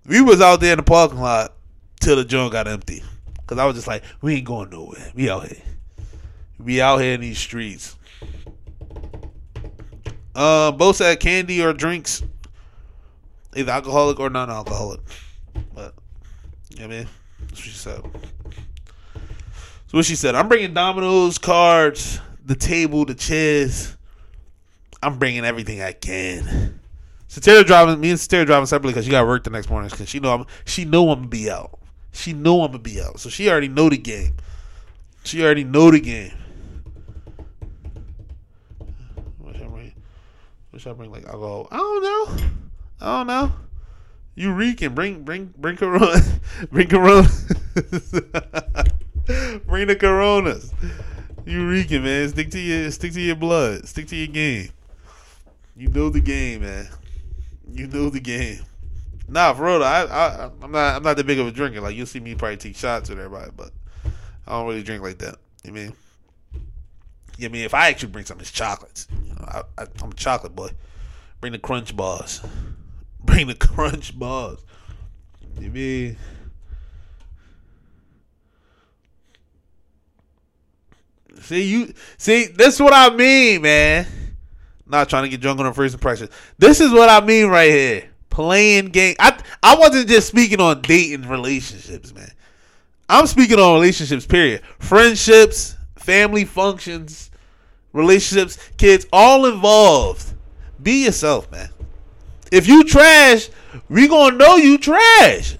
We was out there in the parking lot till the joint got empty. Cause I was just like, we ain't going nowhere. We out here. We out here in these streets. Uh, both said candy or drinks, either alcoholic or non-alcoholic. But yeah, man, that's what she said. So what she said, I'm bringing dominoes, cards, the table, the chairs. I'm bringing everything I can. Satira driving me and Satira driving separately because she got work the next morning because she know I'm she know I'm gonna be out. She know I'm gonna be out, so she already know the game. She already know the game. What should I bring? Like alcohol? I don't know. I don't know. You reeking? Bring bring bring Corona. *laughs* bring Corona. *laughs* bring the Coronas. You reeking, man. Stick to your stick to your blood. Stick to your game. You know the game, man. You know the game. Nah, for real, I, I I'm not I'm not that big of a drinker. Like you'll see me probably take shots with everybody, but I don't really drink like that. You mean? I mean, if I actually bring some, it's chocolates. You know, I, I, I'm a chocolate boy. Bring the crunch bars. *laughs* Bring the crunch bars. You mean? See you. See, this is what I mean, man. Not trying to get drunk on the first impression. This is what I mean right here. Playing game. I I wasn't just speaking on dating relationships, man. I'm speaking on relationships. Period. Friendships, family functions, relationships, kids, all involved. Be yourself, man. If you trash, we gonna know you trash.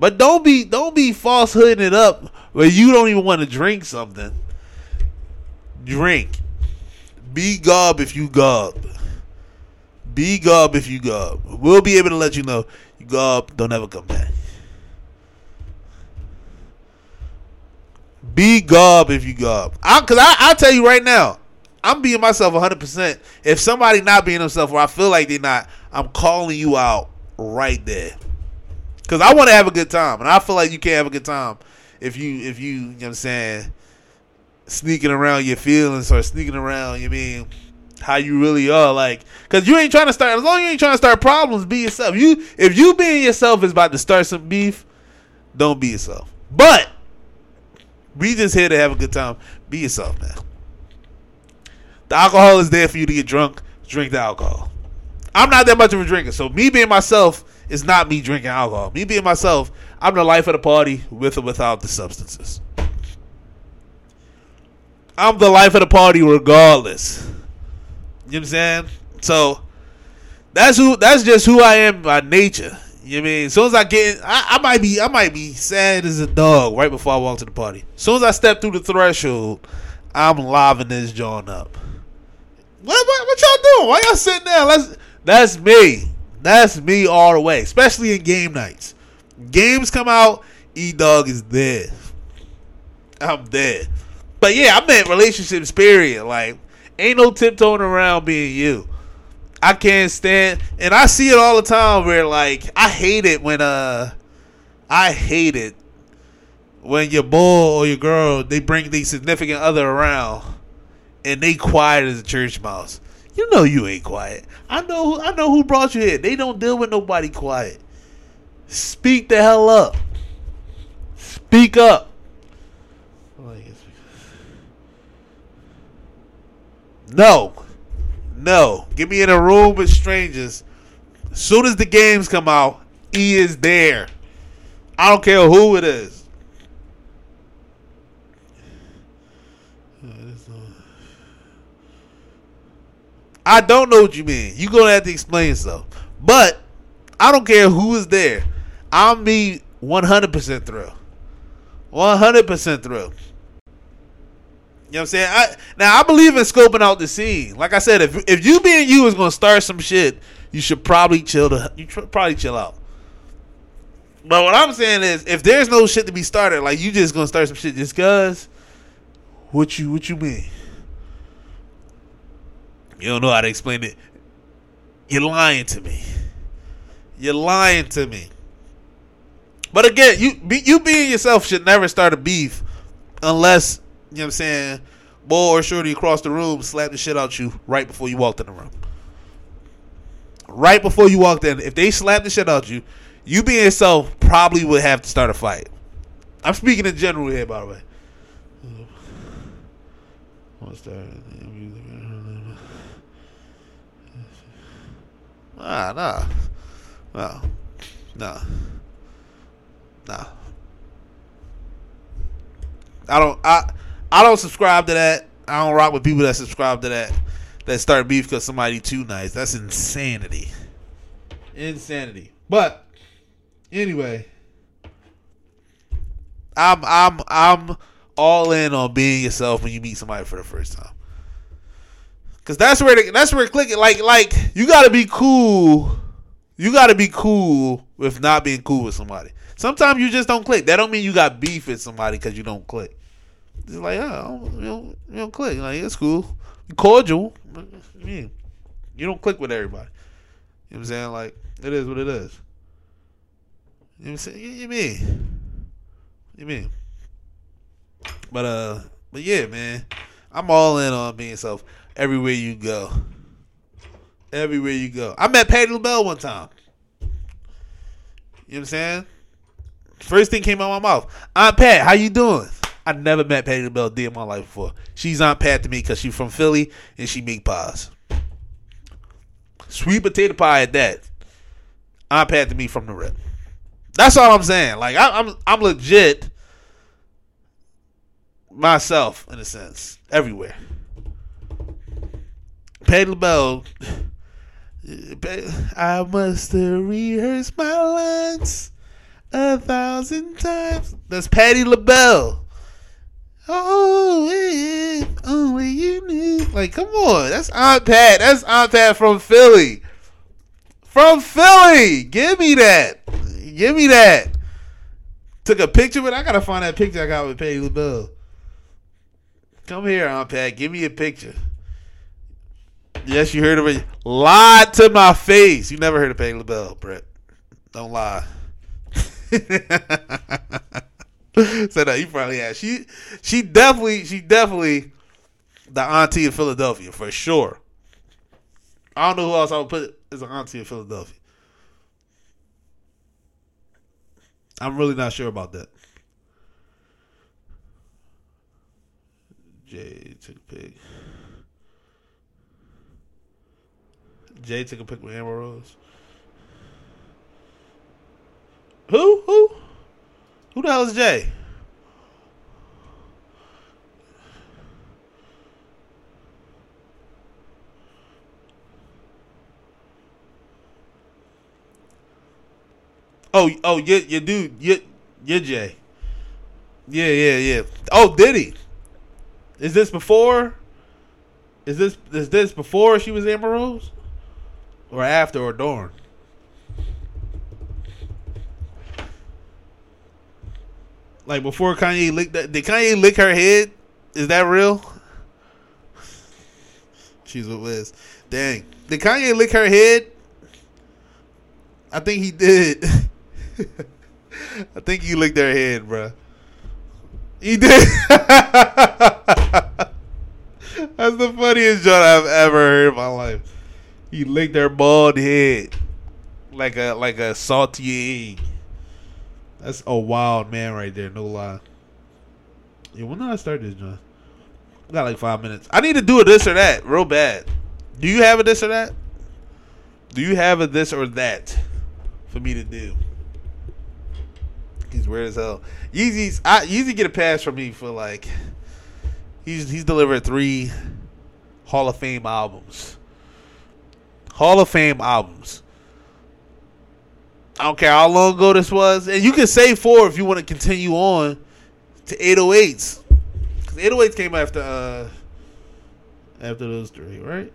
But don't be don't be falsehooding it up where you don't even want to drink something. Drink. Be gob if you gob. Be gob if you gob. We'll be able to let you know you gob, don't ever come back. Be gob if you gob. I, Cause I, I tell you right now, I'm being myself 100. percent If somebody not being themselves, or I feel like they're not, I'm calling you out right there. Cause I want to have a good time, and I feel like you can't have a good time if you if you, you know what I'm saying sneaking around your feelings or sneaking around. You mean how you really are, like, cause you ain't trying to start. As long as you ain't trying to start problems, be yourself. You if you being yourself is about to start some beef, don't be yourself. But we just here to have a good time. Be yourself, man. The alcohol is there for you to get drunk. Drink the alcohol. I'm not that much of a drinker, so me being myself is not me drinking alcohol. Me being myself, I'm the life of the party with or without the substances. I'm the life of the party regardless. You know what I'm saying? So that's who that's just who I am by nature. You know I mean? As soon as I get, I, I, might be, I might be sad as a dog right before I walk to the party. As soon as I step through the threshold, I'm livening this joint up. What, what, what y'all doing? Why y'all sitting there? Let's, that's me. That's me all the way, especially in game nights. Games come out, E Dog is dead. I'm dead. But yeah, I meant relationships. Period. Like, ain't no tiptoeing around being you. I can't stand, and I see it all the time. Where like, I hate it when uh, I hate it when your boy or your girl they bring the significant other around, and they quiet as a church mouse. You know you ain't quiet. I know. I know who brought you here. They don't deal with nobody quiet. Speak the hell up. Speak up. No. No. Get me in a room with strangers. As soon as the games come out, E is there. I don't care who it is. I don't know what you mean. You're gonna have to explain yourself. But I don't care who is there. I'm me 100% through. 100% through. You know what I'm saying? I now I believe in scoping out the scene. Like I said, if if you being you is gonna start some shit, you should probably chill. To, you tr- probably chill out. But what I'm saying is, if there's no shit to be started, like you just gonna start some shit just cause. What you what you mean? You don't know how to explain it. You're lying to me. You're lying to me. But again, you you being yourself should never start a beef unless, know what I'm saying, boy or shorty across the room slap the shit out you right before you walked in the room. Right before you walked in, if they slap the shit out you, you being yourself probably would have to start a fight. I'm speaking in general here, by the way. What's that? Ah, nah. No. No. No. I don't I I don't subscribe to that. I don't rock with people that subscribe to that that start beef because somebody too nice. That's insanity. Insanity. But anyway, I'm I'm I'm all in on being yourself when you meet somebody for the first time. Cause that's where the, that's where it clicking. Like like you gotta be cool. You gotta be cool with not being cool with somebody. Sometimes you just don't click. That don't mean you got beef with somebody because you don't click. It's like oh you don't, you don't click. Like it's cool. Cordial. I mean, you don't click with everybody. You know what I'm saying? Like it is what it is. You know what I'm saying? You, mean? You mean? But uh, but yeah, man, I'm all in on being self everywhere you go. Everywhere you go. I met Patti LaBelle one time. You know what I'm saying? First thing came out of my mouth. Aunt Pat, how you doing? I never met Patti LaBelle day in my life before. She's Aunt Pat to me because she's from Philly and she make pies. Sweet potato pie at that. Aunt Pat to me from the rip. That's all I'm saying. Like I, I'm, I'm legit myself in a sense everywhere. Patti LaBelle. *sighs* I must rehearse my lines a thousand times. That's Patti LaBelle. Oh, if only you knew. Like, come on. That's Aunt Pat. That's Aunt Pat from Philly. From Philly. Give me that. Give me that. Took a picture with I gotta find that picture I got with Patti LaBelle. Come here, Aunt Pat. Give me a picture. Yes, you heard of it. Lied to my face. You never heard of Patti LaBelle, Brett. Don't lie. *laughs* *laughs* so no, you probably have. She she definitely she definitely the auntie of Philadelphia for sure. I don't know who else I would put as an auntie of Philadelphia. I'm really not sure about that. Jay took a pick. Jay took a pick with Amber Rose. Who? Who? Who the hell is Jay? Oh, oh, you, you dude, you, you Jay. Yeah, yeah, yeah. Oh, did he? Is this before? Is this is this before she was Amber Rose? or after or during. Like before Kanye licked that, did Kanye lick her head? Is that real? She's with Liz. Dang, did Kanye lick her head? I think he did. *laughs* I think he licked her head, bro. He did. *laughs* That's the funniest joke I've ever heard in my life. He licked her bald head like a like a salty egg. That's a wild man right there, no lie. Yeah, when did I start this, John? I got like five minutes. I need to do a this or that, real bad. Do you have a this or that? Do you have a this or that for me to do? He's weird as hell. Yeezy's I Yeezy get a pass from me for like he's he's delivered three Hall of Fame albums. Hall of Fame albums. I don't care how long ago this was. And you can say four if you want to continue on to 808s. Because 808s came after uh after those three, right?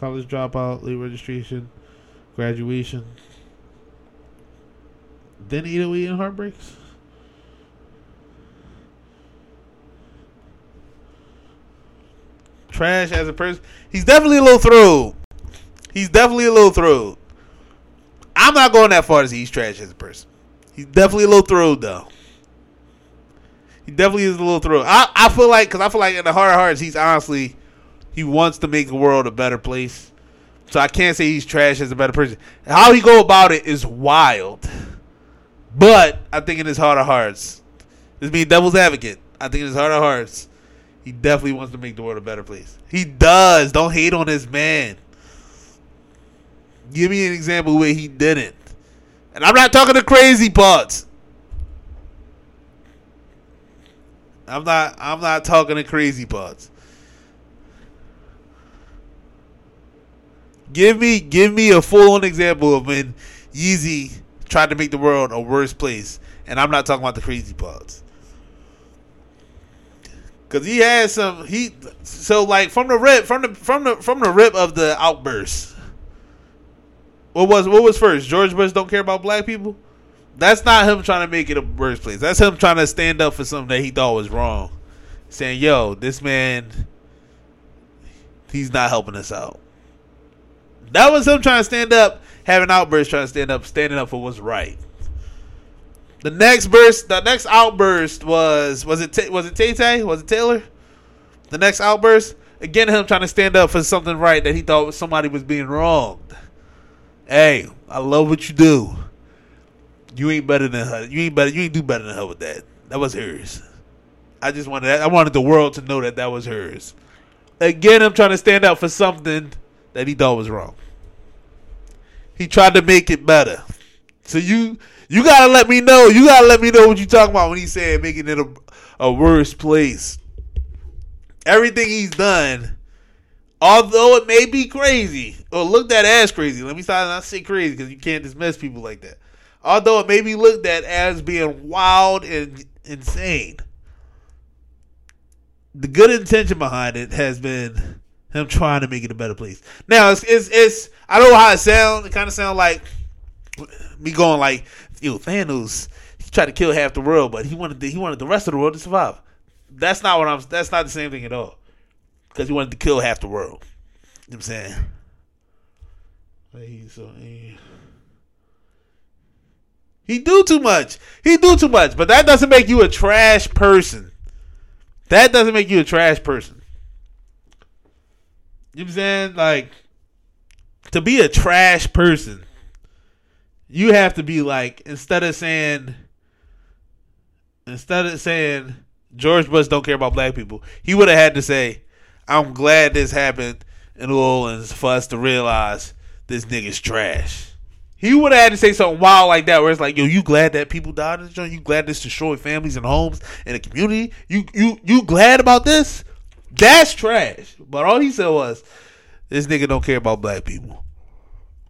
College dropout, late registration, graduation. Then 808 and heartbreaks. Trash as a person. He's definitely a little through. He's definitely a little through. I'm not going that far to say he's trash as a person. He's definitely a little through though. He definitely is a little through. I, I feel like because I feel like in the heart of hearts, he's honestly he wants to make the world a better place. So I can't say he's trash as a better person. How he go about it is wild. But I think in his heart of hearts, this being devil's advocate, I think in his heart of hearts, he definitely wants to make the world a better place. He does. Don't hate on this man. Give me an example where he didn't. And I'm not talking the crazy parts. I'm not I'm not talking the crazy parts. Give me give me a full on example of when Yeezy tried to make the world a worse place. And I'm not talking about the crazy parts. Cause he had some he so like from the rip from the from the from the rip of the outburst. What was what was first? George Bush don't care about black people? That's not him trying to make it a worse place. That's him trying to stand up for something that he thought was wrong. Saying, yo, this man he's not helping us out. That was him trying to stand up, having outburst, trying to stand up, standing up for what's right. The next burst, the next outburst was was it was it Tay Tay? Was it Taylor? The next outburst again, him trying to stand up for something right that he thought somebody was being wronged. Hey, I love what you do. You ain't better than her. You ain't better. You ain't do better than her with that. That was hers. I just wanted. I wanted the world to know that that was hers. Again, I'm trying to stand out for something that he thought was wrong. He tried to make it better. So you you gotta let me know. You gotta let me know what you talking about when he said making it a, a worse place. Everything he's done, although it may be crazy oh, or looked at as crazy. Let me start not say crazy because you can't dismiss people like that. Although it may be looked at as being wild and insane, the good intention behind it has been him trying to make it a better place. Now it's it's, it's I don't know how it sounds. It kind of sounds like me going like, yo, Thanos. He tried to kill half the world, but he wanted the, he wanted the rest of the world to survive. That's not what I'm. That's not the same thing at all. Because he wanted to kill half the world. You know what I'm saying? He, so, he, he do too much. He do too much, but that doesn't make you a trash person. That doesn't make you a trash person. You know what I'm saying? Like to be a trash person, you have to be like instead of saying instead of saying George Bush don't care about black people, he would have had to say, "I'm glad this happened in New Orleans for us to realize this nigga's trash." He would have had to say something wild like that, where it's like, "Yo, you glad that people died in this joint? You glad this destroyed families and homes and the community? You you you glad about this? That's trash." But all he said was, "This nigga don't care about black people."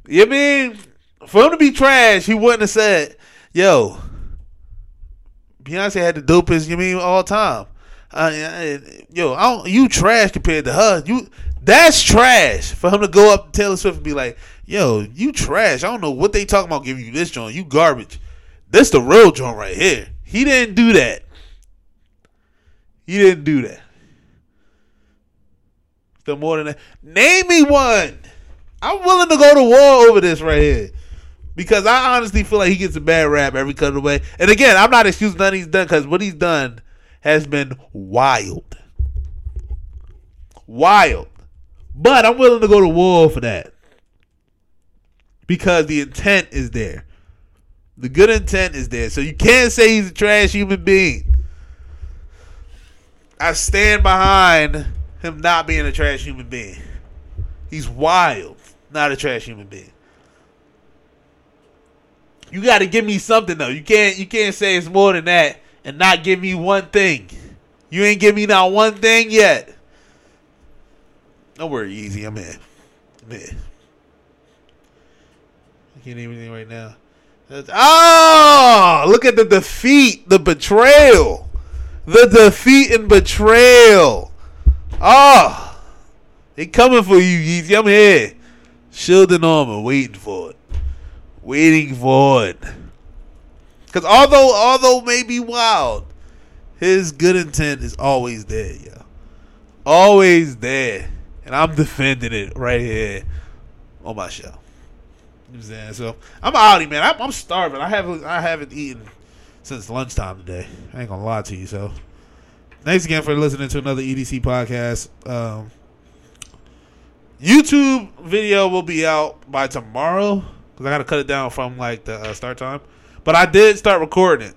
You know I mean? For him to be trash, he wouldn't have said, "Yo, Beyonce had the dopest." You mean all time? Yo, I don't, you trash compared to her. You that's trash for him to go up to Taylor Swift and be like, "Yo, you trash." I don't know what they talking about giving you this joint. You garbage. That's the real joint right here. He didn't do that. He didn't do that. The more than that. Name me one. I'm willing to go to war over this right here. Because I honestly feel like he gets a bad rap every cut of the way. And again, I'm not excusing nothing he's done because what he's done has been wild. Wild. But I'm willing to go to war for that. Because the intent is there. The good intent is there. So you can't say he's a trash human being. I stand behind him not being a trash human being. He's wild, not a trash human being. You got to give me something though. You can't you can't say it's more than that and not give me one thing. You ain't give me not one thing yet. Don't worry, easy. I'm in. I'm in. I can't even right now. Oh, look at the defeat, the betrayal, the defeat and betrayal. Oh, they coming for you, Yeezy. I'm here. Shield and armor, waiting for it, waiting for it. Because although although maybe wild, his good intent is always there, yeah, Always there, and I'm defending it right here on my show. You know I'm saying? So I'm outie, man. I'm, I'm starving. I haven't I haven't eaten since lunchtime today. I ain't gonna lie to you. So thanks again for listening to another EDC podcast. Um, YouTube video will be out by tomorrow because I got to cut it down from like the uh, start time. But I did start recording it,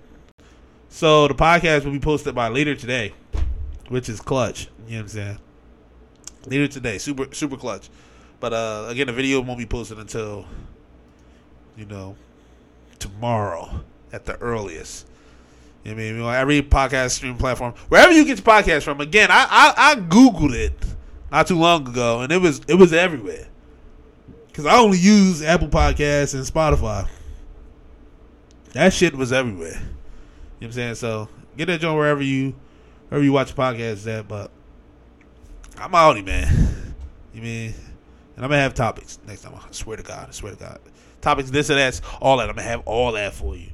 so the podcast will be posted by later today, which is clutch. You know what I'm saying? Later today, super super clutch. But uh, again, the video won't be posted until you know, tomorrow at the earliest. You know I mean, every podcast streaming platform, wherever you get your podcast from. Again, I, I I googled it not too long ago, and it was it was everywhere. Cause I only use Apple Podcasts and Spotify. That shit was everywhere. You know what I'm saying? So get that joint wherever you wherever you watch podcasts at. But I'm outie, man. You mean? And I'm gonna have topics next time. I swear to God. I swear to God topics, this and that, all that. I'm gonna have all that for you.